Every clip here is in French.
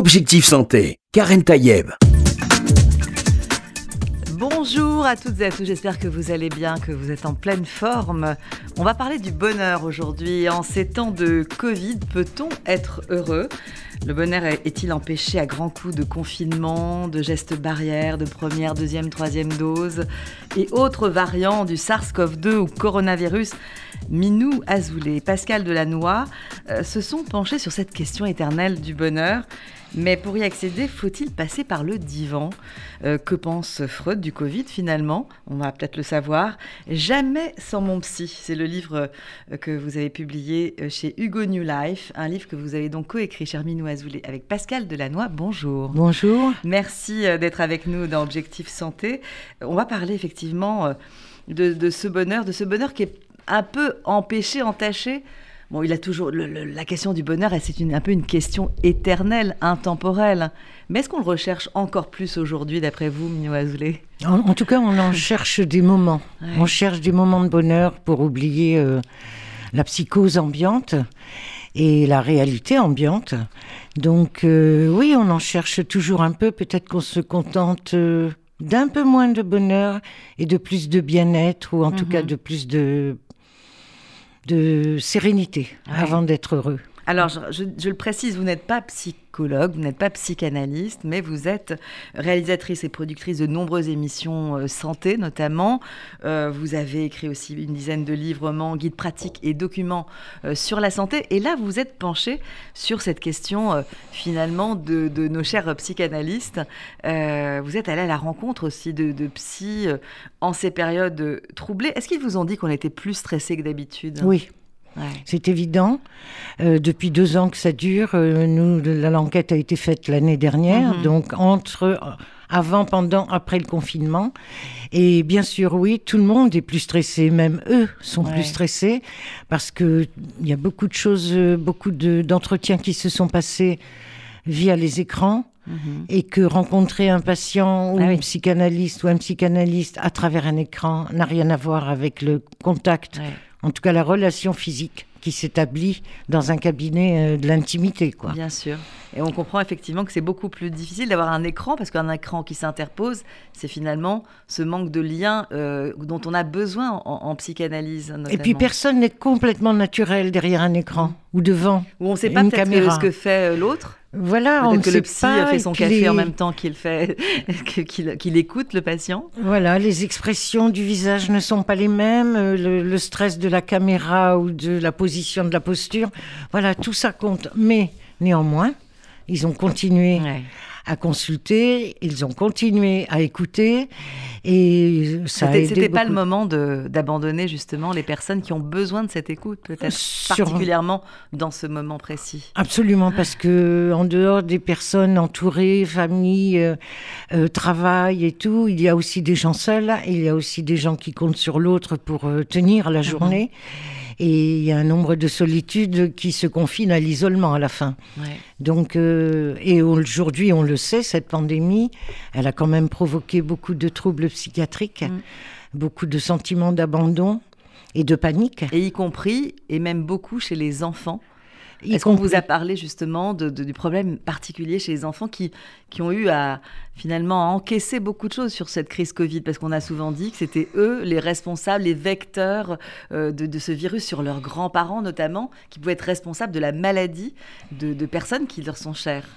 Objectif Santé, Karen Tayeb. Bonjour à toutes et à tous, j'espère que vous allez bien, que vous êtes en pleine forme. On va parler du bonheur aujourd'hui. En ces temps de Covid, peut-on être heureux? Le bonheur est-il empêché à grands coups de confinement, de gestes barrières, de première, deuxième, troisième dose et autres variants du SARS-CoV-2 ou coronavirus? Minou Azoulay et Pascal Delannoy euh, se sont penchés sur cette question éternelle du bonheur. Mais pour y accéder, faut-il passer par le divan? Euh, Que pense Freud du Covid finalement? On va peut-être le savoir. Jamais sans mon psy. C'est le livre euh, que vous avez publié chez Hugo New Life, un livre que vous avez donc coécrit, cher Minou Azoulay, avec Pascal Delannoy. Bonjour. Bonjour. Merci d'être avec nous dans Objectif Santé. On va parler effectivement de, de ce bonheur, de ce bonheur qui est un peu empêché, entaché. Bon, il a toujours la question du bonheur, c'est un peu une question éternelle, intemporelle. Mais est-ce qu'on le recherche encore plus aujourd'hui, d'après vous, Mignon Azoulay? En, tout cas, on en cherche des moments. On cherche des moments de bonheur pour oublier euh, la psychose ambiante et la réalité ambiante. Donc euh, oui, on en cherche toujours un peu. Peut-être qu'on se contente euh, d'un peu moins de bonheur et de plus de bien-être, ou en tout cas mhm. de plus de de sérénité avant d'être heureux. Alors, je, le précise, vous n'êtes pas psychologue, vous n'êtes pas psychanalyste, mais vous êtes réalisatrice et productrice de nombreuses émissions euh, santé, notamment. Euh, vous avez écrit aussi une dizaine de livres, romans, guides pratiques et documents euh, sur la santé. Et là, vous êtes penché sur cette question, finalement, de, nos chers psychanalystes. vous êtes allé à la rencontre aussi de, de psy en ces périodes troublées. Est-ce qu'ils vous ont dit qu'on était plus stressé que d'habitude? Oui. C'est évident. Euh, depuis deux ans que ça dure, euh, nous, l'enquête a été faite l'année dernière, mhm. donc entre euh, avant, pendant, après le confinement. Et bien sûr, oui, tout le monde est plus stressé, même eux sont plus stressés, parce qu'il y a beaucoup de choses, beaucoup d'entretiens qui se sont passés via les écrans. Mhm. Et que rencontrer un patient ou ah un psychanalyste ou un psychanalyste à travers un écran n'a rien à voir avec le contact en tout cas la relation physique qui s'établit dans un cabinet euh, de l'intimité. quoi. Bien sûr. Et on comprend effectivement que c'est beaucoup plus difficile d'avoir un écran, parce qu'un écran qui s'interpose, c'est finalement ce manque de lien euh, dont on a besoin en, psychanalyse. Et puis personne n'est complètement naturel derrière un écran ou devant. Ou on ne sait pas peut-être ce que fait euh, l'autre. Voilà, on que le psy fait son café en même temps qu'il fait, qu'il écoute le patient. Voilà, les expressions du visage ne sont pas les mêmes, euh, le, stress de la caméra ou de la position de la posture, voilà, tout ça compte. Mais néanmoins, ils ont continué à consulter, ils ont continué à écouter et ça a C'était pas le moment d'abandonner justement les personnes qui ont besoin de cette écoute, peut-être particulièrement dans ce moment précis. Absolument, parce que en dehors des personnes entourées, famille, euh, euh, travail et tout, il y a aussi des gens seuls, il y a aussi des gens qui comptent sur l'autre pour euh, tenir la mhm. journée. Et il y a un nombre de solitudes qui se confinent à l'isolement à la fin. Donc, euh, et aujourd'hui, on le sait, cette pandémie, elle a quand même provoqué beaucoup de troubles psychiatriques, mm. beaucoup de sentiments d'abandon et de panique. Et y compris, et même beaucoup chez les enfants. Est-ce qu'on vous a parlé justement de, du problème particulier chez les enfants qui, qui ont eu à finalement encaisser beaucoup de choses sur cette crise Covid? Parce qu'on a souvent dit que c'était eux les responsables, les vecteurs euh, de, de, ce virus sur leurs grands-parents notamment, qui pouvaient être responsables de la maladie de, de personnes qui leur sont chères.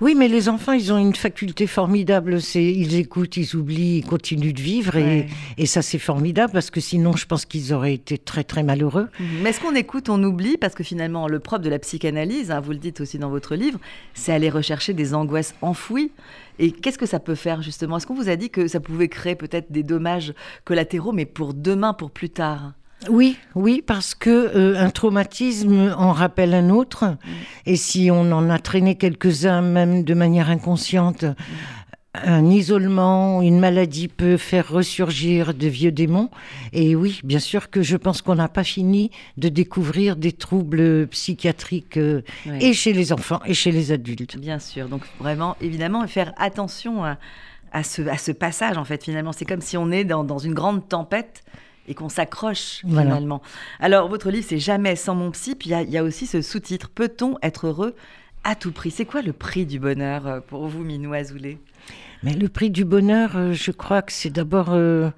Oui, mais les enfants, ils ont une faculté formidable. C'est, ils écoutent, ils oublient, ils continuent de vivre. Et, et ça, c'est formidable parce que sinon, je pense qu'ils auraient été très, très malheureux. Mhm. Mais est-ce qu'on écoute, on oublie? Parce que finalement, le propre de la psychanalyse, hein, vous le dites aussi dans votre livre, c'est aller rechercher des angoisses enfouies. Et qu'est-ce que ça peut faire justement? Est-ce qu'on vous a dit que ça pouvait créer peut-être des dommages collatéraux, mais pour demain, pour plus tard? Oui, oui, parce que euh, un traumatisme en rappelle un autre, mm. et si on en a traîné quelques-uns, même de manière inconsciente, un isolement, une maladie peut faire ressurgir de vieux démons. Et oui, bien sûr que je pense qu'on n'a pas fini de découvrir des troubles psychiatriques euh, et chez les enfants et chez les adultes. Bien sûr, donc vraiment, évidemment, faire attention à, ce, passage, en fait, finalement. C'est comme si on est dans une grande tempête et qu'on s'accroche finalement. Alors, votre livre, c'est Jamais sans mon psy. Puis il y, a aussi ce sous-titre Peut-on être heureux à tout prix? C'est quoi le prix du bonheur euh, pour vous, Minou Azoulay Mais le prix du bonheur, euh, je crois que c'est d'abord euh,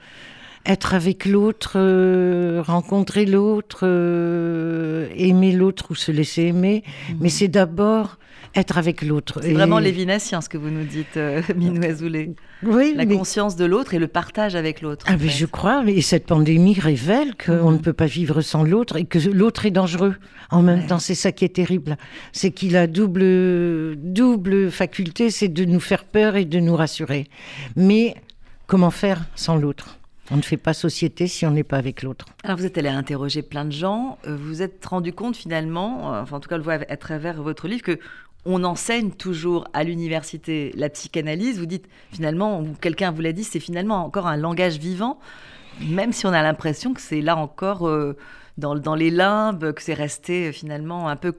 être avec l'autre, euh, rencontrer l'autre, euh, aimer l'autre ou se laisser aimer. Mais c'est d'abord être avec l'autre. C'est Et- vraiment lévinassien ce que vous nous dites, euh, Minou Azoulay. Oui, La mais- conscience de l'autre et le partage avec l'autre. Ah, en mais fait. je crois, et cette pandémie révèle qu'on Mhm. ne peut pas vivre sans l'autre et que l'autre est dangereux. En même Ouais. temps, c'est ça qui est terrible. C'est qu'il a double, double faculté, c'est de nous faire peur et de nous rassurer. Mais comment faire sans l'autre? On ne fait pas société si on n'est pas avec l'autre. Alors vous êtes allé interroger plein de gens, euh, vous êtes rendu compte finalement, euh, enfin en tout cas le voit à travers votre livre, que on enseigne toujours à l'université la psychanalyse. Vous dites finalement, quelqu'un vous l'a dit, c'est finalement encore un langage vivant, même si on a l'impression que c'est là encore euh, dans, les limbes, que c'est resté finalement un peu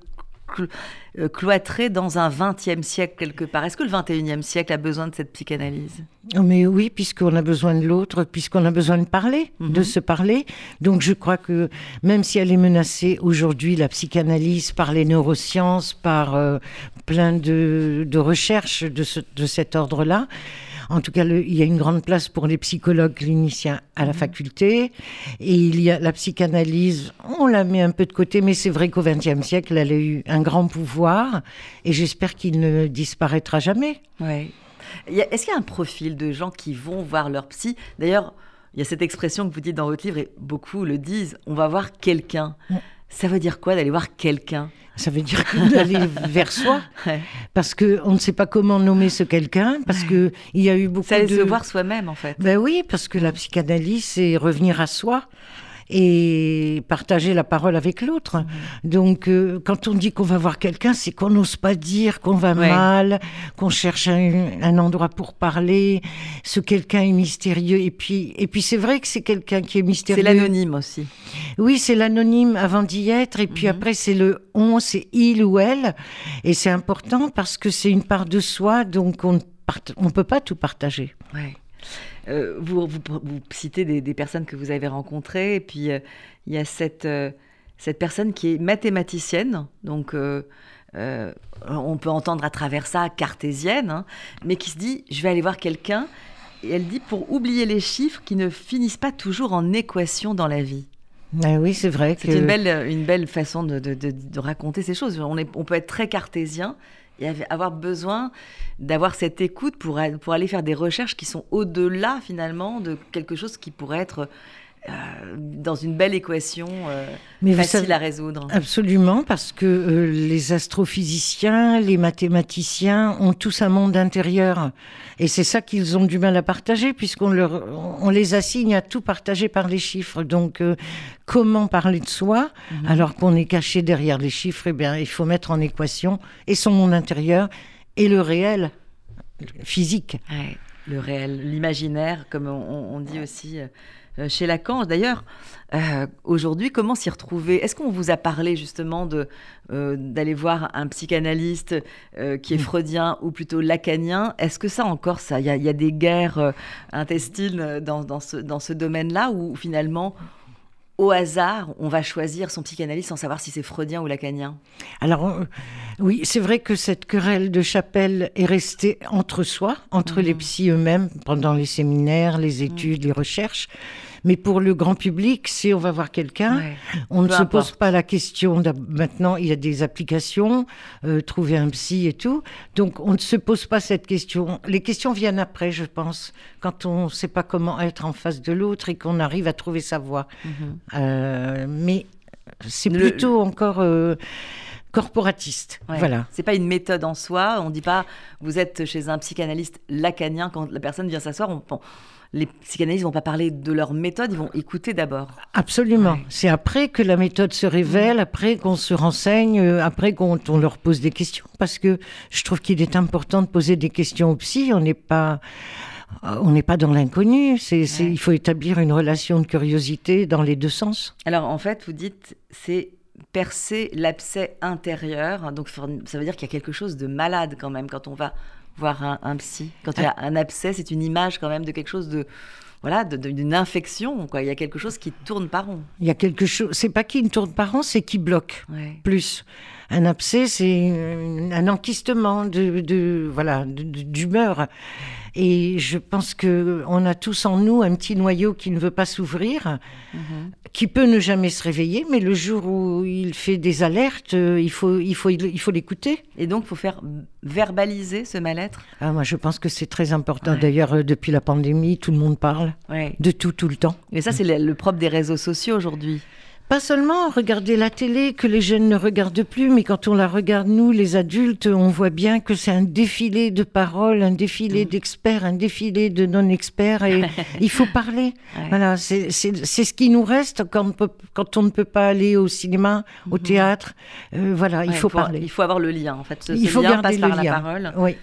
cloîtré dans un 20e siècle quelque part. Est-ce que le 21e siècle a besoin de cette psychanalyse? Oh, Mais oui, puisqu'on a besoin de l'autre, puisqu'on a besoin de parler, Mhm. de se parler. Donc je crois que même si elle est menacée aujourd'hui, la psychanalyse, par les neurosciences, par euh, plein de, de recherches de, ce- de cet ordre-là, en tout cas, le- il y a une grande place pour les psychologues cliniciens à la faculté. Et il y a la psychanalyse, on la met un peu de côté, mais c'est vrai qu'au XXe siècle, elle a eu un grand pouvoir. Et j'espère qu'il ne disparaîtra jamais. A- Est-ce qu'il y a un profil de gens qui vont voir leur psy? D'ailleurs, il y a cette expression que vous dites dans votre livre, et beaucoup le disent, on va voir quelqu'un. Ça veut dire quoi d'aller voir quelqu'un? Ça veut dire que d'aller vers soi. Ouais. Parce qu'on ne sait pas comment nommer ce quelqu'un, parce que il y a eu beaucoup aller de... se voir soi-même, en fait. Ben oui, parce que la psychanalyse, c'est revenir à soi et partager la parole avec l'autre. Mhm. Donc, euh, quand on dit qu'on va voir quelqu'un, c'est qu'on n'ose pas dire qu'on va Ouais. mal, qu'on cherche un, un endroit pour parler. Ce quelqu'un est mystérieux. Et puis, et puis c'est vrai que c'est quelqu'un qui est C'est mystérieux. l'anonyme aussi. Oui, c'est l'anonyme avant d'y être, et puis Mhm. après c'est le on, c'est il ou elle, et c'est important parce que c'est une part de soi, donc on ne on peut pas tout partager. Ouais. Euh, vous, vous, vous citez des, des personnes que vous avez rencontrées, et puis euh, il y a cette, euh, cette personne qui est mathématicienne, donc on peut entendre à travers ça cartésienne, hein, mais qui se dit je vais aller voir quelqu'un, et elle dit pour oublier les chiffres qui ne finissent pas toujours en équation dans la vie. Ah oui, c'est vrai que C'est une belle, une belle façon de, de- de- de raconter ces choses. On, est, on peut être très cartésien et av- avoir besoin d'avoir cette écoute pour, pour aller faire des recherches qui sont au-delà finalement de quelque chose qui pourrait être dans une belle équation euh, Mais facile savez- à résoudre. Absolument, parce que euh, les astrophysiciens, les mathématiciens ont tous un monde intérieur. Et c'est ça qu'ils ont du mal à partager, puisqu'on leur, on les assigne à tout partager par les chiffres. Donc, euh, comment parler de soi alors qu'on est caché derrière les chiffres? Eh bien, il faut mettre en équation et son monde intérieur et le réel physique. Ouais, le réel, l'imaginaire, comme on, on dit aussi euh, euh, chez Lacan. D'ailleurs, euh, aujourd'hui, comment s'y retrouver? Est-ce qu'on vous a parlé justement de euh, d'aller voir un psychanalyste euh, qui est freudien ou plutôt lacanien? Est-ce que ça encore, ça, il y, a- il y a des guerres euh, intestines dans, dans ce, dans ce domaine-là où finalement, au hasard, on va choisir son psychanalyste sans savoir si c'est freudien ou lacanien? Alors, euh, oui, c'est vrai que cette querelle de chapelle est restée entre soi, entre les psys eux-mêmes, pendant les séminaires, les études, les recherches. Mais pour le grand public, si on va voir quelqu'un, Ouais. on ne se pose pas la question. Maintenant, il y a des applications, euh, trouver un psy et tout. Donc, on ne se pose pas cette question. Les questions viennent après, je pense, quand on ne sait pas comment être en face de l'autre et qu'on arrive à trouver sa voie. Mhm. Euh, mais c'est Le- plutôt encore euh, corporatiste. Ouais. Voilà. C'est pas une méthode en soi. On dit pas vous êtes chez un psychanalyste lacanien quand la personne vient s'asseoir. On, bon, les psychanalystes vont pas parler de leur méthode, ils vont écouter d'abord. Absolument. Ouais. C'est après que la méthode se révèle, après qu'on se renseigne, euh, après qu'on on leur pose des questions. Parce que je trouve qu'il est important de poser des questions aux psy. On n'est pas. euh, On n'est pas dans l'inconnu. C'est, c'est- Ouais. Il faut établir une relation de curiosité dans les deux sens. Alors en fait, vous dites c'est percer l'abcès intérieur. Donc ça veut dire qu'il y a quelque chose de malade quand même quand on va voir un, un psy. Quand il y a un abcès, c'est une image quand même de quelque chose de voilà, d'une infection. Quoi. Il y a quelque chose qui tourne pas rond. Il y a quelque chose. C'est pas qui ne tourne pas rond, c'est qui bloque Ouais. plus. Un abcès, c'est un enquistement de, de voilà d'humeur. Et je pense que on a tous en nous un petit noyau qui ne veut pas s'ouvrir, mhm. qui peut ne jamais se réveiller, mais le jour où il fait des alertes, euh, il faut, il faut, il faut l'écouter. Et donc, il faut faire verbaliser ce mal-être? Ah, moi, je pense que c'est très important. D'ailleurs, euh, depuis la pandémie, tout le monde parle de tout, tout le temps. Et ça, c'est le propre des réseaux sociaux aujourd'hui. Pas seulement regarder la télé que les jeunes ne regardent plus, mais quand on la regarde, nous, les adultes, on voit bien que c'est un défilé de paroles, un défilé mm. d'experts, un défilé de non-experts, et il faut parler. Voilà, c'est ce qui nous reste quand on, quand on ne peut pas aller au cinéma, au mm-hmm. théâtre. Euh, voilà, il faut, parler. Il faut avoir le lien, en fait. Ce, il faut lien garder passe par la parole. Oui.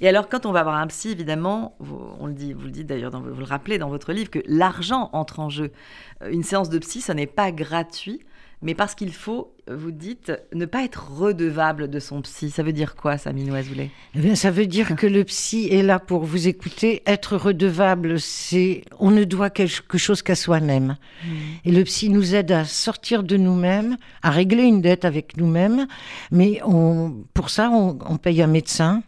Et alors, quand on va voir un psy, évidemment, vous, on le dit, vous le dites d'ailleurs, vous le rappelez dans votre livre, que l'argent entre en jeu. Euh, une séance de psy, ça n'est pas gratuit mais parce qu'il faut, vous dites, ne pas être redevable de son psy. Ça veut dire quoi, ça, Minou Azoulay eh bien, Ça veut dire que le psy est là pour vous écouter. Être redevable, c'est on ne doit quelque chose qu'à soi-même. Hmm. Et le psy nous aide à sortir de nous-mêmes, à régler une dette avec nous-mêmes. Mais on, pour ça, on, on paye un médecin,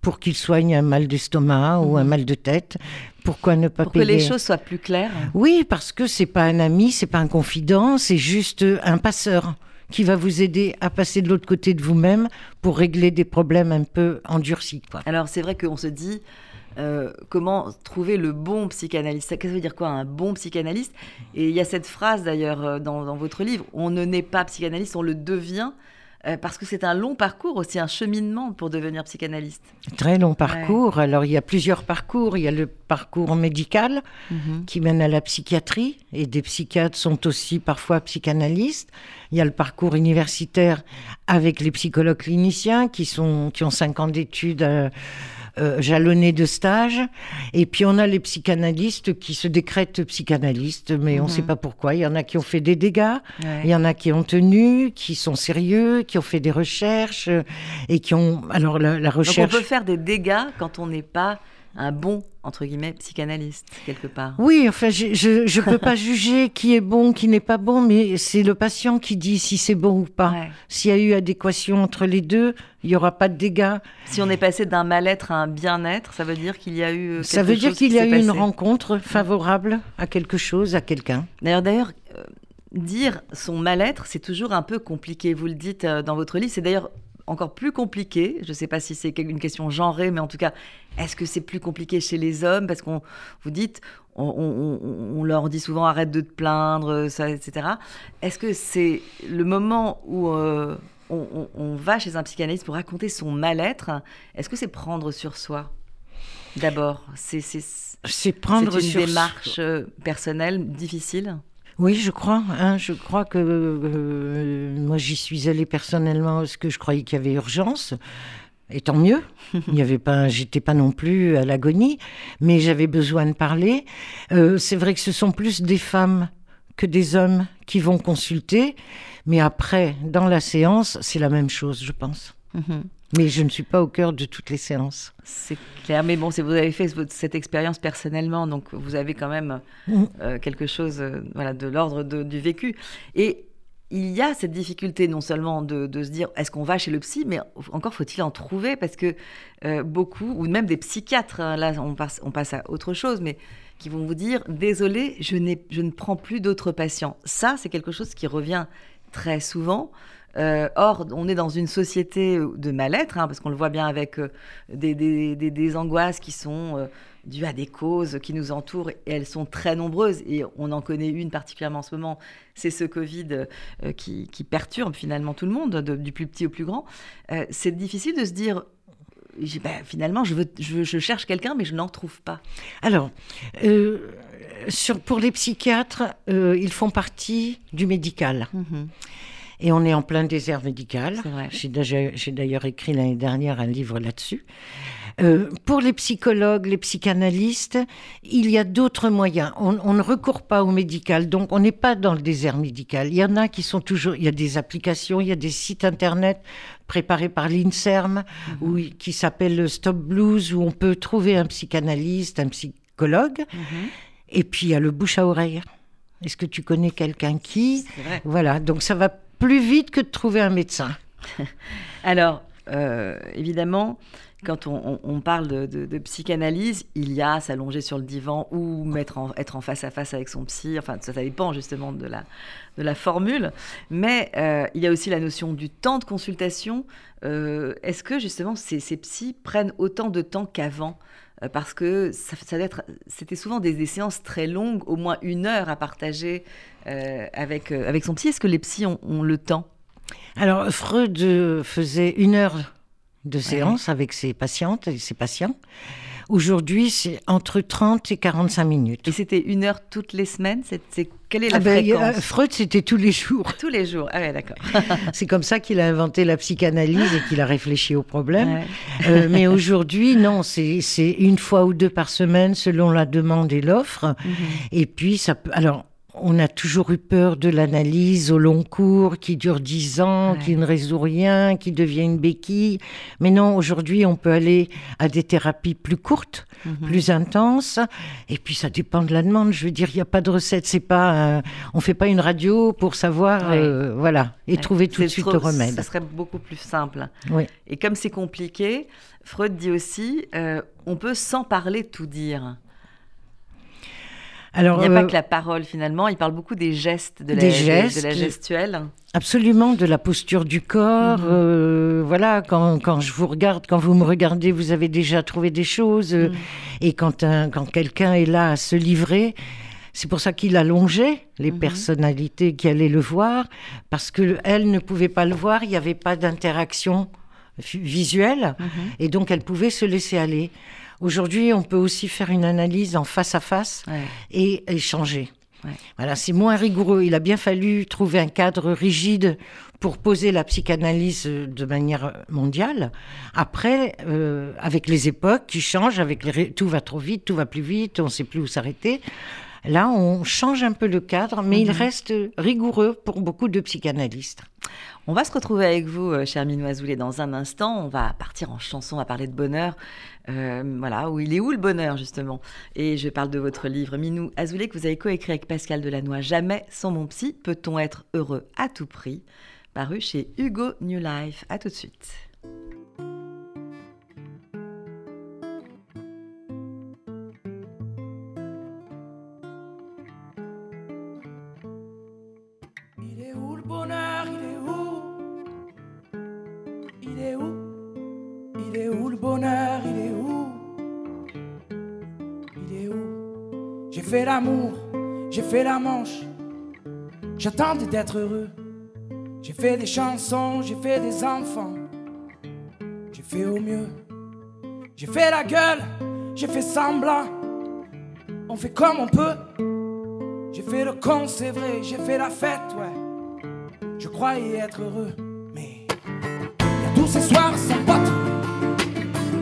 pour qu'il soigne un mal d'estomac ou un hmm. mal de tête. Pourquoi ne pas Pour que les choses soient plus claires Oui, parce que c'est pas un ami, c'est pas un confident, c'est juste un passeur qui va vous aider à passer de l'autre côté de vous-même pour régler des problèmes un peu endurcis. Alors c'est vrai qu'on se dit, euh, comment trouver le bon psychanalyste. Qu'est-ce que ça veut dire quoi, un bon psychanalyste? Et il y a cette phrase d'ailleurs euh, dans, dans, votre livre, on ne naît pas psychanalyste, on le devient. Euh, parce que c'est un long parcours aussi, un cheminement pour devenir psychanalyste. Très long parcours. Alors il y a plusieurs parcours. Il y a le parcours médical mhm. qui mène à la psychiatrie et des psychiatres sont aussi parfois psychanalystes. Il y a le parcours universitaire avec les psychologues cliniciens qui, sont, qui ont cinq ans d'études. Euh, euh, jalonnés de stages. Et puis on a les psychanalystes qui se décrètent psychanalystes, mais on ne sait mhm. pas pourquoi. Il y en a qui ont fait des dégâts, il y en a qui ont tenu, qui sont sérieux, qui ont fait des recherches et qui ont. Alors la, recherche. Donc on peut faire des dégâts quand on n'est pas un bon entre guillemets, psychanalyste, quelque part. Oui, enfin, je ne peux pas juger qui est bon, qui n'est pas bon, mais c'est le patient qui dit si c'est bon ou pas. S'il y a eu adéquation entre les deux, il n'y aura pas de dégâts. Si on est passé d'un mal-être à un bien-être, ça veut dire qu'il y a eu quelque Ça veut dire qu'il y a eu une rencontre favorable à quelque chose, à quelqu'un. D'ailleurs, d'ailleurs, euh, dire son mal-être, c'est toujours un peu compliqué. Vous le dites euh, dans votre livre. C'est d'ailleurs encore plus compliqué. Je ne sais pas si c'est une question genrée, mais en tout cas, est-ce que c'est plus compliqué chez les hommes? Parce qu'on vous dites, on, leur dit souvent arrête de te plaindre, ça, etc. Est-ce que c'est le moment où euh, on, va chez un psychanalyste pour raconter son mal-être Est-ce que c'est prendre sur soi? D'abord, c'est prendre une démarche euh, personnelle difficile? Oui, je crois. Hein, je crois que euh, moi j'y suis allée personnellement parce que je croyais qu'il y avait urgence. Et tant mieux. Il n'y avait pas, j'étais pas non plus à l'agonie, mais j'avais besoin de parler. Euh, c'est vrai que ce sont plus des femmes que des hommes qui vont consulter, mais après, dans la séance, c'est la même chose, je pense. Mhm. Mais je ne suis pas au cœur de toutes les séances. C'est clair, mais bon, vous avez fait cette expérience personnellement, donc vous avez quand même mm. euh, quelque chose euh, voilà, de l'ordre du vécu. Et il y a cette difficulté non seulement de, se dire est-ce qu'on va chez le psy, mais encore faut-il en trouver parce que euh, beaucoup, ou même des psychiatres, hein, là on passe, on passe à autre chose, mais qui vont vous dire désolé, je, je ne prends plus d'autres patients. Ça, c'est quelque chose qui revient très souvent. Euh, or, on est dans une société de mal-être, hein, parce qu'on le voit bien avec euh, des, angoisses qui sont euh, dues à des causes qui nous entourent, et elles sont très nombreuses, et on en connaît une particulièrement en ce moment, c'est ce Covid qui, perturbe finalement tout le monde, du plus petit au plus grand. c'est difficile de se dire, ben, finalement, je, veux, je, cherche quelqu'un, mais je n'en trouve pas. Alors, sur, pour les psychiatres, ils font partie du médical. Mm-hmm. Et on est en plein désert médical. J'ai d'ailleurs écrit l'année dernière un livre là-dessus. Euh, pour les psychologues, les psychanalystes, il y a d'autres moyens. On, ne recourt pas au médical, donc on n'est pas dans le désert médical. Il y en a qui sont toujours. Il y a des applications, il y a des sites internet préparés par l'Inserm, mhm. qui s'appellent Stop Blues, où on peut trouver un psychanalyste, un psychologue. Mhm. Et puis il y a le bouche à oreille. Est-ce que tu connais quelqu'un qui Voilà, donc ça va plus vite que de trouver un médecin. Alors, euh, évidemment, quand on, parle de, psychanalyse, il y a s'allonger sur le divan ou mettre être en face à face avec son psy. Enfin, ça, dépend justement de la, de la formule. Mais euh, il y a aussi la notion du temps de consultation. Euh, est-ce que justement ces, ces psys prennent autant de temps qu'avant parce que ça, c'était souvent des, séances très longues, au moins une heure à partager avec, avec son psy. Est-ce que les psys ont le temps? Alors, Freud faisait une heure de séance avec ses patientes et ses patients. Aujourd'hui, c'est entre 30 et 45 minutes. Et c'était une heure toutes les semaines? C'est, Quelle est la ah ben, fréquence? Freud, c'était tous les jours. Tous les jours, ah ouais, d'accord. c'est comme ça qu'il a inventé la psychanalyse et qu'il a réfléchi au problème. Euh, mais aujourd'hui, non, c'est, une fois ou deux par semaine selon la demande et l'offre. Mhm. Et puis, ça peut... Alors, on a toujours eu peur de l'analyse au long cours qui dure dix ans, qui ne résout rien, qui devient une béquille. Mais non, aujourd'hui, on peut aller à des thérapies plus courtes, mhm. plus intenses. Et puis, ça dépend de la demande. Je veux dire, il n'y a pas de recette. C'est pas, euh, on fait pas une radio pour savoir, euh, voilà, et trouver tout de suite le remède. Ça serait beaucoup plus simple. Oui. Et comme c'est compliqué, Freud dit aussi, euh, on peut sans parler tout dire. Alors, il n'y a pas euh, que la parole finalement, il parle beaucoup des gestes, de, la, de la gestuelle. Absolument, de la posture du corps. Mhm. Euh, voilà, quand, quand, je vous regarde, quand vous me regardez, vous avez déjà trouvé des choses. Euh, mhm. Et quand, quand quelqu'un est là à se livrer, c'est pour ça qu'il allongeait les mhm. personnalités qui allaient le voir, parce que elle ne pouvait pas le voir, il n'y avait pas d'interaction visuelle, et donc elle pouvait se laisser aller. Aujourd'hui, on peut aussi faire une analyse en face à face et échanger. Voilà, c'est moins rigoureux. Il a bien fallu trouver un cadre rigide pour poser la psychanalyse de manière mondiale. Après, euh, avec les époques qui changent, avec les... tout va trop vite, tout va plus vite, on ne sait plus où s'arrêter. Là, on change un peu le cadre, mais il mhm. reste rigoureux pour beaucoup de psychanalystes. On va se retrouver avec vous, euh, cher Minou Azoulay, dans un instant. On va partir en chanson, on va parler de bonheur. Euh, voilà, où il est où le bonheur, justement? Et je parle de votre livre, Minou Azoulay, que vous avez coécrit avec Pascal Delannoy. Jamais sans mon psy, peut-on être heureux à tout prix Paru chez Hugo New Life. À tout de suite. Fait la manche. J'attendais d'être heureux. J'ai fait des chansons, j'ai fait des enfants. J'ai fait au mieux. J'ai fait la gueule, j'ai fait semblant. On fait comme on peut. J'ai fait le con, c'est vrai, j'ai fait la fête, ouais. Je croyais être heureux, mais y a tous ces soirs sans pote.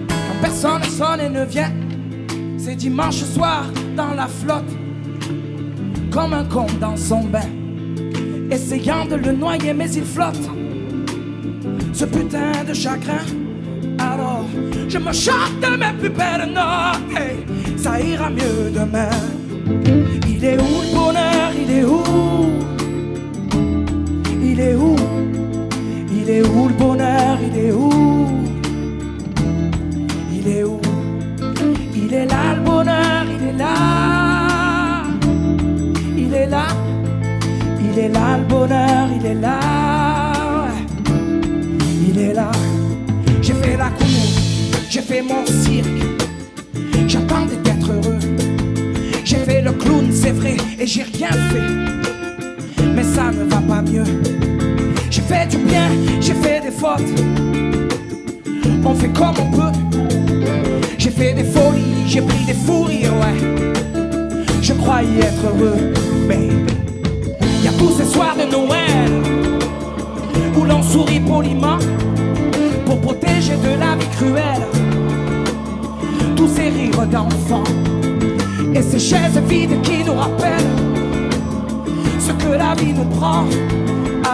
Quand personne ne sonne et ne vient. C'est dimanche soir dans la flotte, comme un con dans son bain, essayant de le noyer, mais il flotte. Ce putain de chagrin. Alors, je me chante mes plus belles notes, ça ira mieux demain. Il est où le bonheur? Il est où? Il est où? Il est où le bonheur? Il est où? Il est où? Il est là le bonheur, il est là. Il est là le bonheur, il est là. Il est là. J'ai fait la cour, j'ai fait mon cirque. J'attendais d'être heureux. J'ai fait le clown, c'est vrai, et j'ai rien fait. Mais ça ne va pas mieux. J'ai fait du bien, j'ai fait des fautes. On fait comme on peut. J'ai fait des folies, j'ai pris des fous ouais. Je croyais être heureux, mais tous ces soirs de Noël où l'on sourit poliment pour protéger de la vie cruelle. Tous ces rires d'enfants et ces chaises vides qui nous rappellent ce que la vie nous prend.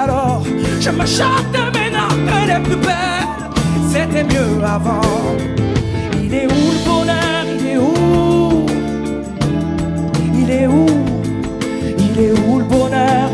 Alors je me chante maintenant que les plus belles, c'était mieux avant. Il est où le bonheur? Il est où? Il est où? Il est où le bonheur?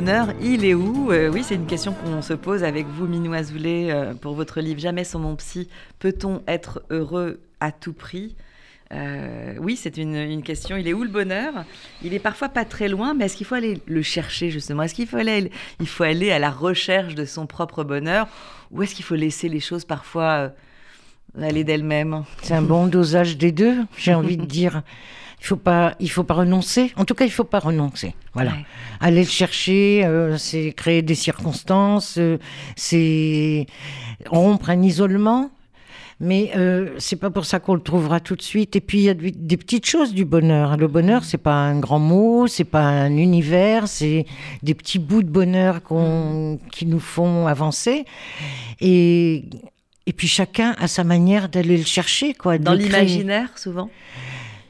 bonheur Il est où? Euh, Oui, c'est une question qu'on se pose avec vous, Minou Azoulay, euh, pour votre livre Jamais sans mon psy. Peut-on être heureux à tout prix? Euh, Oui, c'est une, une question. Il est où le bonheur? Il est parfois pas très loin, mais est-ce qu'il faut aller le chercher justement? Est-ce qu'il faut aller, il faut aller à la recherche de son propre bonheur? Ou est-ce qu'il faut laisser les choses parfois aller d'elles-mêmes? C'est un bon dosage des deux, j'ai envie de dire. Il faut pas, il faut pas renoncer. En tout cas, il faut pas renoncer. Voilà. Ouais. Aller le chercher, euh, c'est créer des circonstances, euh, c'est rompre un isolement. Mais euh, c'est pas pour ça qu'on le trouvera tout de suite. Et puis il y a des, des petites choses du bonheur. Le bonheur, c'est pas un grand mot, c'est pas un univers, c'est des petits bouts de bonheur qu'on, qui nous font avancer. Et et puis chacun a sa manière d'aller le chercher, quoi. Dans l'imaginaire, souvent?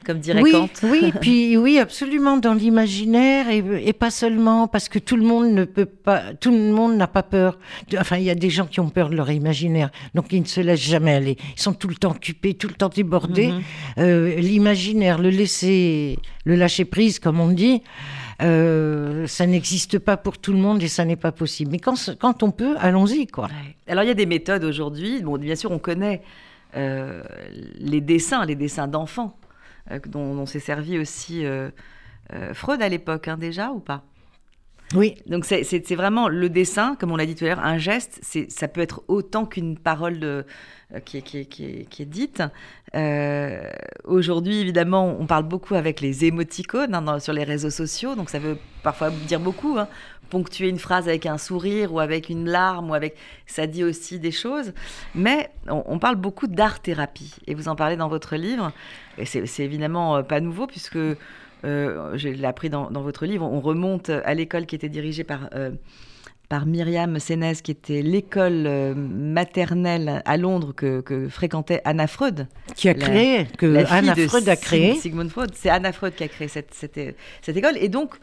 Comme dirait Oui, Kant. oui, puis oui, absolument dans l'imaginaire et, et pas seulement parce que tout le monde ne peut pas, tout le monde n'a pas peur. de- enfin, il y a des gens qui ont peur de leur imaginaire, donc ils ne se laissent jamais aller. Ils sont tout le temps occupés, tout le temps débordés. Mhm. Euh, l'imaginaire, le laisser, le lâcher prise, comme on dit. euh, ça n'existe pas pour tout le monde et ça n'est pas possible. Mais quand, quand on peut, allons-y, quoi. Ouais. Alors il y a des méthodes aujourd'hui. Bon, bien sûr, on connaît euh, les dessins, les dessins d'enfants, dont, dont s'est servi aussi euh, euh, Freud à l'époque, hein, déjà ou pas? Oui, Donc c'est- vraiment le dessin, comme on l'a dit tout à l'heure, un geste. Ça peut être autant qu'une parole de, euh, qui, est, qui, est, qui, est, qui est dite. Euh, Aujourd'hui, évidemment, on parle beaucoup avec les émoticônes hein, sur les réseaux sociaux, donc ça veut parfois dire beaucoup. hein. Ponctuer une phrase avec un sourire ou avec une larme ou avec, ça dit aussi des choses. Mais on, parle beaucoup d'art-thérapie et vous en parlez dans votre livre. Et c'est évidemment euh, pas nouveau puisque euh, je l'ai appris dans, votre livre. On remonte à l'école qui était dirigée par par Myriam Sénez, qui était l'école euh, maternelle à Londres que, que fréquentait Anna Freud. qui a La- créé, que la fille Anna de Freud a créé. Sigmund Freud. C'est Anna Freud qui a créé cette, cette, cette école. Et donc,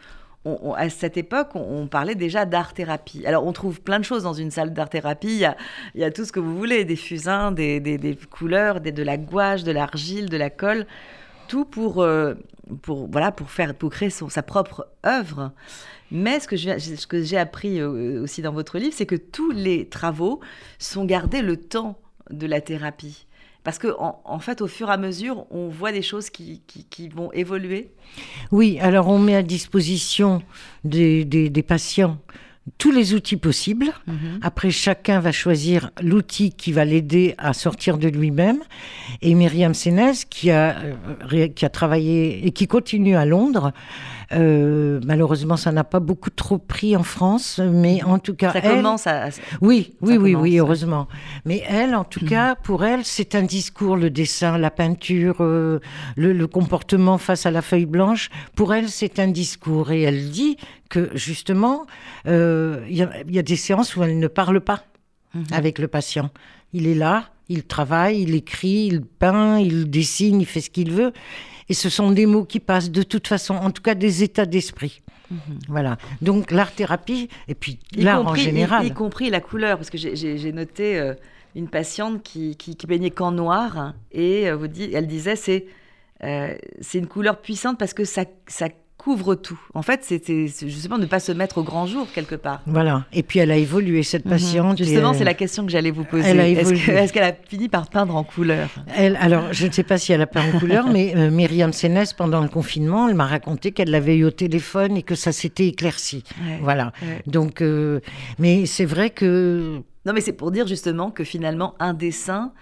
on- on- à cette époque, on, on parlait déjà d'art-thérapie. Alors, on trouve plein de choses dans une salle d'art-thérapie. Il y a, il y a tout ce que vous voulez, des fusains, des, des- des couleurs, des- de la gouache, de l'argile, de la colle. Pour, euh, pour, voilà, pour, faire, pour créer son, sa propre œuvre. Mais ce que j'ai appris euh, aussi dans votre livre, c'est que tous les travaux sont gardés le temps de la thérapie. Parce que en, en fait, au fur et à mesure, on voit des choses qui, qui- vont évoluer. Oui, alors on met à disposition des- des patients tous les outils possibles. Après, chacun va choisir l'outil qui va l'aider à sortir de lui-même. Et Myriam Sénez, qui a, euh, qui a travaillé et qui continue à Londres, euh, malheureusement, ça n'a pas beaucoup trop pris en France, mais en tout cas, Ça elle- commence à. oui, oui, oui, commence, oui, heureusement. Mais elle, en tout cas, pour elle, c'est un discours, le dessin, la peinture, euh, le, le comportement face à la feuille blanche. Pour elle, c'est un discours. Et elle dit que, justement, euh, il y, a- il y a des séances où elle ne parle pas avec le patient. Il est là, il travaille, il écrit, il peint, il dessine, il fait ce qu'il veut. Et ce sont des mots qui passent de toute façon, en tout cas des états d'esprit. Voilà. Donc l'art-thérapie, et puis l'art en y- général. Y, compris la couleur, parce que j'ai- noté euh, une patiente qui, qui, qui peignait qu'en noir, hein, et euh, vous dit, elle disait c'est euh, c'est une couleur puissante parce que ça, ça couvre tout. En fait, c'était c'est justement ne pas se mettre au grand jour quelque part. Voilà. Et puis elle a évolué, cette patiente. et Mhm. Justement, elle- c'est la question que j'allais vous poser. elle a Est-ce évolué. que- est-ce qu'elle a fini par peindre en couleur? Elle- alors, je ne sais pas si elle a peint en couleur, mais euh, Myriam Sénès, pendant le confinement, elle m'a raconté qu'elle l'avait eu au téléphone et que ça s'était éclairci. Ouais, Voilà. ouais. Donc, euh, mais c'est vrai que Non, mais c'est pour dire justement que finalement, un dessin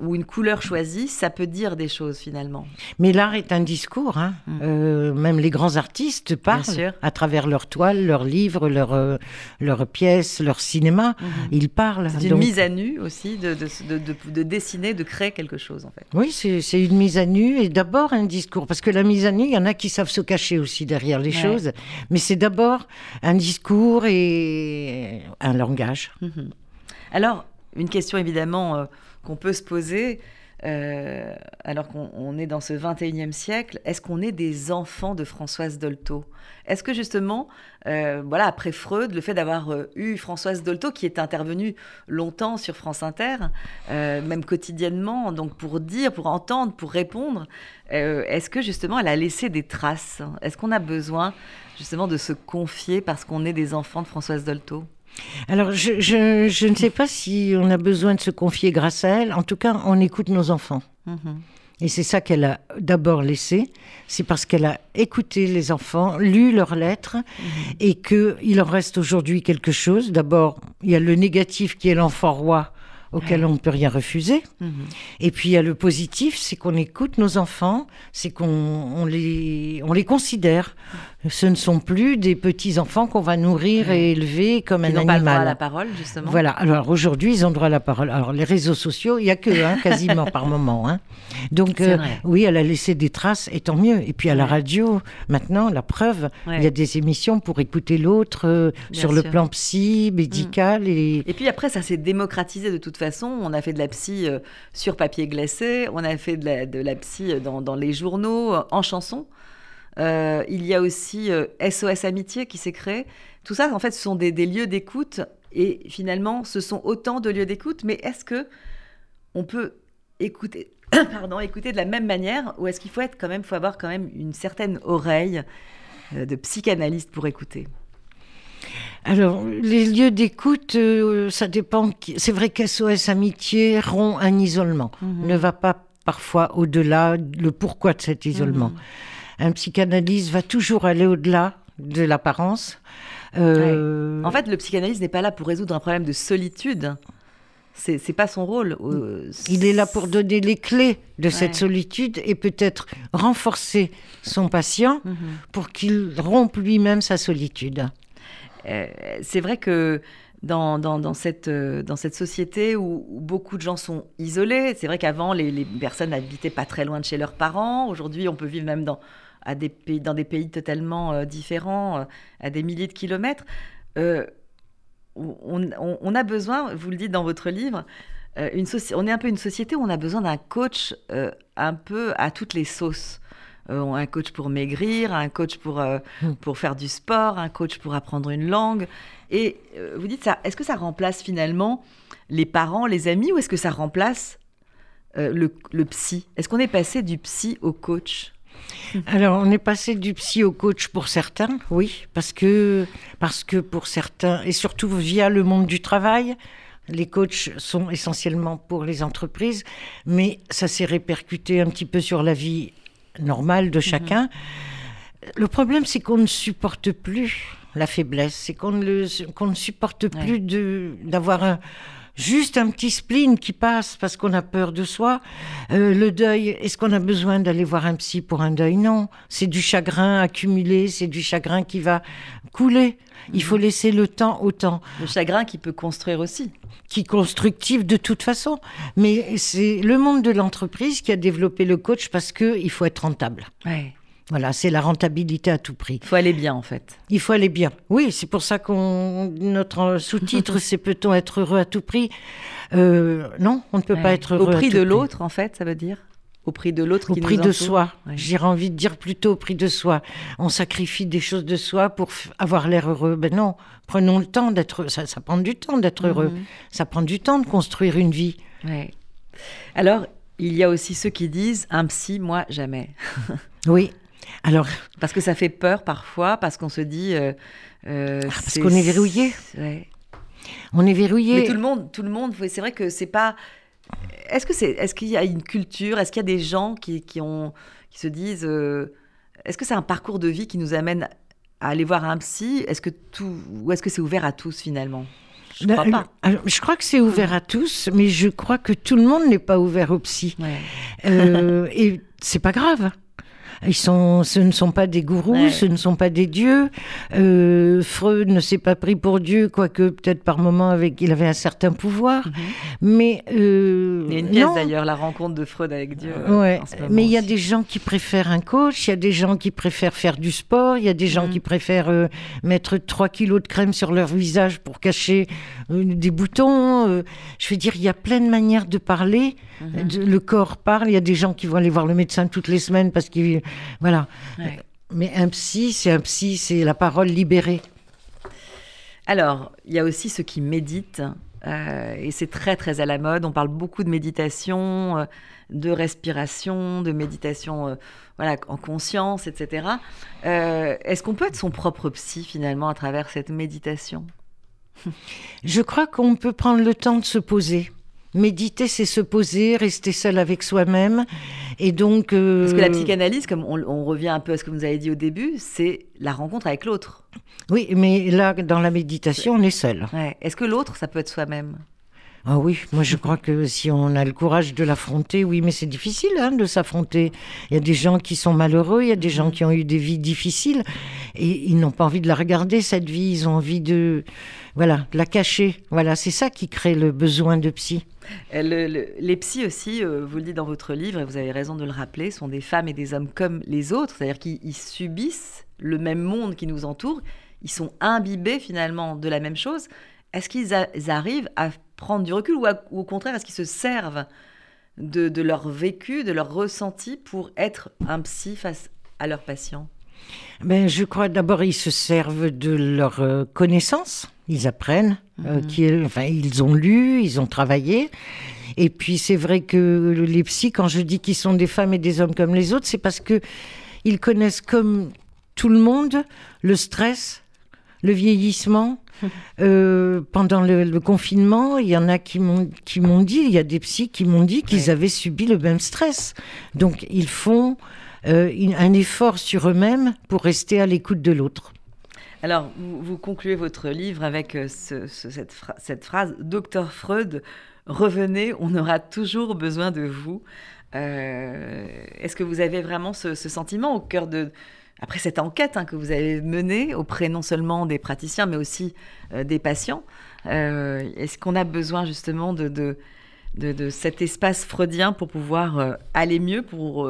ou une couleur choisie, ça peut dire des choses finalement. Mais l'art est un discours. Hein. Mm. Euh, même les grands artistes parlent à travers leurs toiles, leurs livres, leurs, euh, leurs pièces, leur cinéma. Ils parlent. C'est une Donc, mise à nu aussi de, de, de, de- de dessiner, de créer quelque chose en fait. Oui, c'est une mise à nu et d'abord un discours. Parce que la mise à nu, il y en a qui savent se cacher aussi derrière les Ouais. choses. Mais c'est d'abord un discours et un langage. Mhm. Alors, une question évidemment euh, qu'on peut se poser, euh, alors qu'on on est dans ce 21e siècle, est-ce qu'on est des enfants de Françoise Dolto? Est-ce que justement, euh, voilà, après Freud, le fait d'avoir eu Françoise Dolto, qui est intervenue longtemps sur France Inter, même quotidiennement, donc pour dire, pour entendre, pour répondre, est-ce que justement elle a laissé des traces? Est-ce qu'on a besoin justement de se confier parce qu'on est des enfants de Françoise Dolto? Alors, je, je- je ne sais pas si on a besoin de se confier grâce à elle. En tout cas, on écoute nos enfants. Mhm. Et c'est ça qu'elle a d'abord laissé. C'est parce qu'elle a écouté les enfants, lu leurs lettres, et qu'il en reste aujourd'hui quelque chose. D'abord, il y a le négatif qui est l'enfant roi, auquel on ne peut rien refuser. Mhm. Et puis il y a le positif, c'est qu'on écoute nos enfants, c'est qu'on on les, on les considère. Ce ne sont plus des petits enfants qu'on va nourrir et élever comme un n'ont pas le droit à animal. la parole, justement. Voilà, alors aujourd'hui, ils ont droit à la parole. Alors, les réseaux sociaux, il n'y a que, hein, quasiment par moment. hein. Donc, euh, oui, elle a laissé des traces, et tant mieux. Et puis, à la radio, maintenant, la preuve, Ouais. il y a des émissions pour écouter l'autre euh, sur le sûr. Mm. plan psy, médical. Et... Et puis après, ça s'est démocratisé de toute façon. On a fait de la psy euh, sur papier glacé, on a fait de la, de la psy dans, dans les journaux, en chanson. Euh, il y a aussi euh, SOS Amitié qui s'est créé. Tout ça, en fait, ce sont des, des lieux d'écoute. Et finalement, ce sont autant de lieux d'écoute. Mais est-ce que on peut écouter, pardon, écouter de la même manière Ou est-ce qu'il faut être quand même, faut avoir quand même une certaine oreille euh, de psychanalyste pour écouter? Alors, les lieux d'écoute, euh, ça dépend. C'est vrai qu'SOS Amitié rompt un isolement, Mhm. ne va pas parfois au-delà le pourquoi de cet isolement. Mhm. Un psychanalyste va toujours aller au-delà de l'apparence. Euh, En fait, le psychanalyste n'est pas là pour résoudre un problème de solitude. C'est c'est pas son rôle. Euh, Il est là pour donner les clés de cette solitude et peut-être renforcer son patient Mhm. pour qu'il rompe lui-même sa solitude. Euh, c'est vrai que euh, dans cette société où, beaucoup de gens sont isolés, c'est vrai qu'avant, les, personnes n'habitaient pas très loin de chez leurs parents. Aujourd'hui, on peut vivre même dans, à des pays, dans des pays totalement euh, différents, euh, à des milliers de kilomètres. On, a besoin, vous le dites dans votre livre, on est un peu une société où on a besoin d'un coach un peu à toutes les sauces. Euh, un coach pour maigrir, un coach pour, euh, Mm. pour faire du sport, un coach pour apprendre une langue. Et euh, vous dites ça, est-ce que ça remplace finalement les parents, les amis, ou est-ce que ça remplace le, le psy? Est-ce qu'on est passé du psy au coach? Alors, on est passé du psy au coach pour certains, oui, parce que, parce que pour certains, et surtout via le monde du travail, les coachs sont essentiellement pour les entreprises, mais ça s'est répercuté un petit peu sur la vie normale de chacun. Le problème, c'est qu'on ne supporte plus la faiblesse, c'est qu'on ne, supporte plus d'avoir un, juste un petit spleen qui passe parce qu'on a peur de soi. Euh, le deuil, est-ce qu'on a besoin d'aller voir un psy pour un deuil? Non, c'est du chagrin accumulé, c'est du chagrin qui va couler. Il faut laisser le temps au temps, Le chagrin qui peut construire aussi. qui est constructif de toute façon. Mais c'est le monde de l'entreprise qui a développé le coach parce que il faut être rentable. Ouais. Voilà, c'est la rentabilité à tout prix. Il faut aller bien en fait. Il faut aller bien. Oui, c'est pour ça qu'on notre sous-titre c'est peut-on être heureux à tout prix? Euh, Non, on ne peut pas être heureux Au prix à tout de l'autre, en fait, ça veut dire? Au prix de l'autre Au qui prix nous de soi. Ouais. J'ai envie de dire plutôt au prix de soi. On sacrifie des choses de soi pour avoir l'air heureux. Ben non, prenons le temps d'être. Ça, ça prend du temps d'être heureux. Mhm. Ça prend du temps de construire une vie. Ouais. Alors, il y a aussi ceux qui disent un psy, moi jamais. Oui. Alors, Parce que ça fait peur parfois, parce qu'on se dit. euh, euh, Ah, parce qu'on est verrouillé. Ouais. on est verrouillé. Mais tout le monde, tout le monde. C'est vrai que c'est pas. Est-ce que c'est, est-ce qu'il y a une culture Est-ce qu'il y a des gens qui, qui ont, qui se disent euh, Est-ce que c'est un parcours de vie qui nous amène à aller voir un psy? Est-ce que tout, ou est-ce que c'est ouvert à tous finalement? Je crois pas. je crois que c'est ouvert à tous, mais je crois que tout le monde n'est pas ouvert au psy. Euh, et c'est pas grave. Ils sont, ce ne sont pas des gourous, ce ne sont pas des dieux. Euh, Freud ne s'est pas pris pour Dieu, quoique peut-être par moment avec, il avait un certain pouvoir. Mhm. Mais euh, il y a une pièce d'ailleurs, la rencontre de Freud avec Dieu. Euh, ouais. Mais il y a des gens qui préfèrent un coach, il y a des gens qui préfèrent faire du sport, il y a des gens mhm. qui préfèrent euh, mettre 3 kilos de crème sur leur visage pour cacher des boutons. je veux dire, il y a plein de manières de parler. Mhm. le corps parle. Il y a des gens qui vont aller voir le médecin toutes les semaines parce qu'ils voilà. Mais un psy, c'est un psy, c'est la parole libérée. Alors, il y a aussi ceux qui méditent, euh, et c'est très très à la mode. On parle beaucoup de méditation, euh, de respiration, de méditation euh, voilà, en conscience, etc. Est-ce qu'on peut être son propre psy finalement à travers cette méditation? Je crois qu'on peut prendre le temps de se poser. Méditer, c'est se poser, rester seul avec soi-même. Et donc. Euh, Parce que la psychanalyse, comme on, revient un peu à ce que vous avez dit au début, c'est la rencontre avec l'autre. Oui, mais là, dans la méditation, on est seul. Est-ce que l'autre, ça peut être soi-même? Ah oui, moi je crois que si on a le courage de l'affronter, oui, mais c'est difficile hein, de s'affronter. Il y a des gens qui sont malheureux, il y a des gens qui ont eu des vies difficiles et ils n'ont pas envie de la regarder cette vie, ils ont envie de voilà, de la cacher. Voilà, c'est ça qui crée le besoin de psy. Euh, les psys aussi, euh, vous le dites dans votre livre et vous avez raison de le rappeler, sont des femmes et des hommes comme les autres, c'est-à-dire qu'ils subissent le même monde qui nous entoure, ils sont imbibés finalement de la même chose. Est-ce qu'ils arrivent à prendre du recul ou, au contraire, est-ce qu'ils se servent de, leur vécu, de leur ressenti pour être un psy face à leurs patients? Ben, Je crois d'abord ils se servent de leur euh, connaissance, ils apprennent, euh, mhm. qui, enfin, ils ont lu, ils ont travaillé. Et puis c'est vrai que les psys, quand je dis qu'ils sont des femmes et des hommes comme les autres, c'est parce que ils connaissent comme tout le monde le stress, le vieillissement, euh, pendant le, confinement, il y en a qui m'ont qui m'ont dit, il y a des psys qui m'ont dit qu'ils avaient subi le même stress. Donc ils font euh, un effort sur eux-mêmes pour rester à l'écoute de l'autre. Alors, vous, concluez votre livre avec euh, cette, phrase Docteur Freud, revenez, on aura toujours besoin de vous. Est-ce que vous avez vraiment ce sentiment au cœur de, après cette enquête hein, que vous avez menée auprès non seulement des praticiens, mais aussi euh, des patients, euh, est-ce qu'on a besoin justement de, cet espace freudien pour pouvoir euh, aller mieux, pour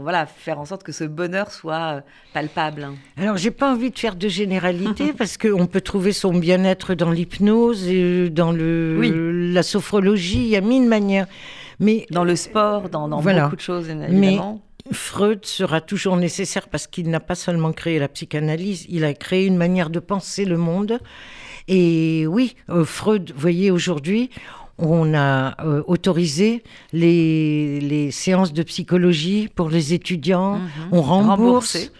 voilà, faire en sorte que ce bonheur soit palpable Alors, j'ai pas envie de faire de généralité parce qu'on peut trouver son bien-être dans l'hypnose et dans le, la sophrologie, il y a mille manières. Mais, dans le sport, dans, beaucoup de choses, évidemment. Freud sera toujours nécessaire parce qu'il n'a pas seulement créé la psychanalyse, il a créé une manière de penser le monde. Et oui, euh, Freud, vous voyez, aujourd'hui, on a euh, autorisé les, séances de psychologie pour les étudiants, mhm. on rembourse.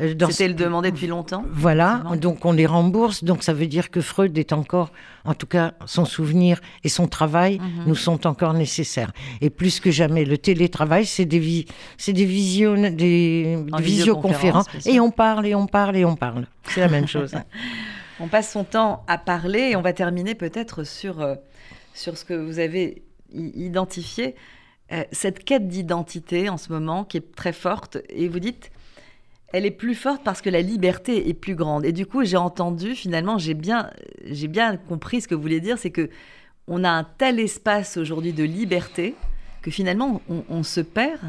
Euh, C'était le demander depuis longtemps. Voilà, donc on les rembourse. Donc ça veut dire que Freud est encore, en tout cas, son souvenir et son travail mhm. nous sont encore nécessaires. Et plus que jamais, le télétravail, c'est des, des, visioconférences. Et on parle, et on parle, et on parle. C'est la même chose. on passe son temps à parler et on va terminer peut-être sur, euh, sur ce que vous avez identifié. Euh, cette quête d'identité en ce moment qui est très forte. Et vous dites, elle est plus forte parce que la liberté est plus grande. Et du coup, j'ai entendu, finalement, j'ai bien, j'ai bien compris ce que vous voulez dire, c'est que on a un tel espace aujourd'hui de liberté que finalement, on se perd.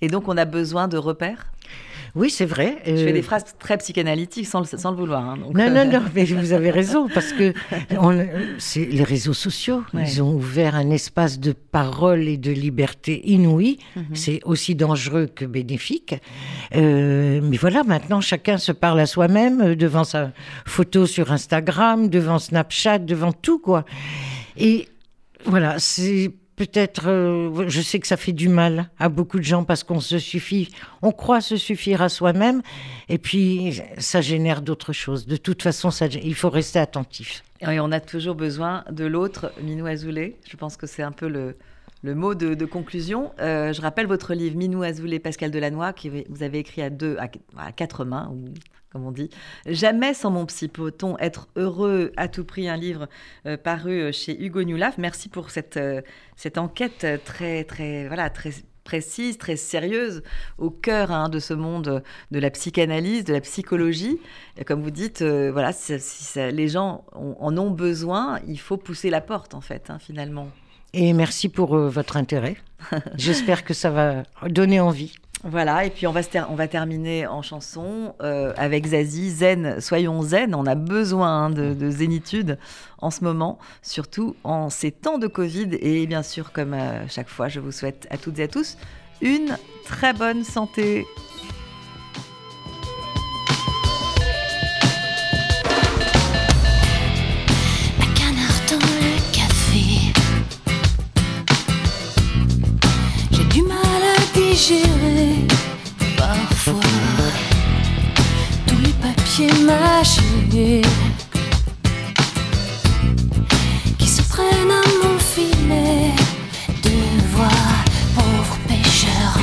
Et donc, on a besoin de repères. Oui, c'est vrai. Je fais des phrases très psychanalytiques sans le, sans le vouloir. Hein, non, non, euh, non, mais vous avez raison, parce que c'est les réseaux sociaux. Ils ont ouvert un espace de parole et de liberté inouï. Mhm. C'est aussi dangereux que bénéfique. Euh, mais voilà, maintenant, chacun se parle à soi-même euh, devant sa photo sur Instagram, devant Snapchat, devant tout, quoi. Et voilà, c'est peut-être, euh, je sais que ça fait du mal à beaucoup de gens parce qu'on se suffit, on croit se suffire à soi-même, et puis ça génère d'autres choses. De toute façon, il faut rester attentif. Et on a toujours besoin de l'autre, Minou Azoulay. Je pense que c'est un peu le, mot de, conclusion. Euh, je rappelle votre livre Minou Azoulay, Pascal Delannoy, que vous avez écrit à deux, à, quatre mains, comme on dit. Jamais sans mon psy peut-on être heureux à tout prix. Un livre euh, paru chez Hugo Newlaf. Merci pour cette, euh, cette enquête très, très, voilà, très précise, très sérieuse, au cœur hein, de ce monde de la psychanalyse, de la psychologie. Et comme vous dites, voilà, si, les gens en ont besoin, il faut pousser la porte, en fait, hein, finalement. Et merci pour euh, votre intérêt. J'espère que ça va donner envie. Voilà, et puis on va, terminer en chanson euh, avec Zazie, Zen, soyons zen, on a besoin hein, de, zénitude en ce moment, surtout en ces temps de Covid, et bien sûr, comme euh, chaque fois, je vous souhaite à toutes et à tous une très bonne santé. Qui se prennent à mon filet de voix, pauvre pêcheur.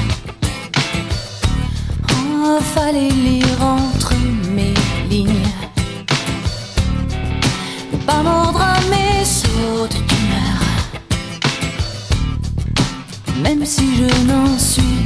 Oh, fallait lire entre mes lignes, ne pas mordre à mes sauts d'humeur, même si je n'en suis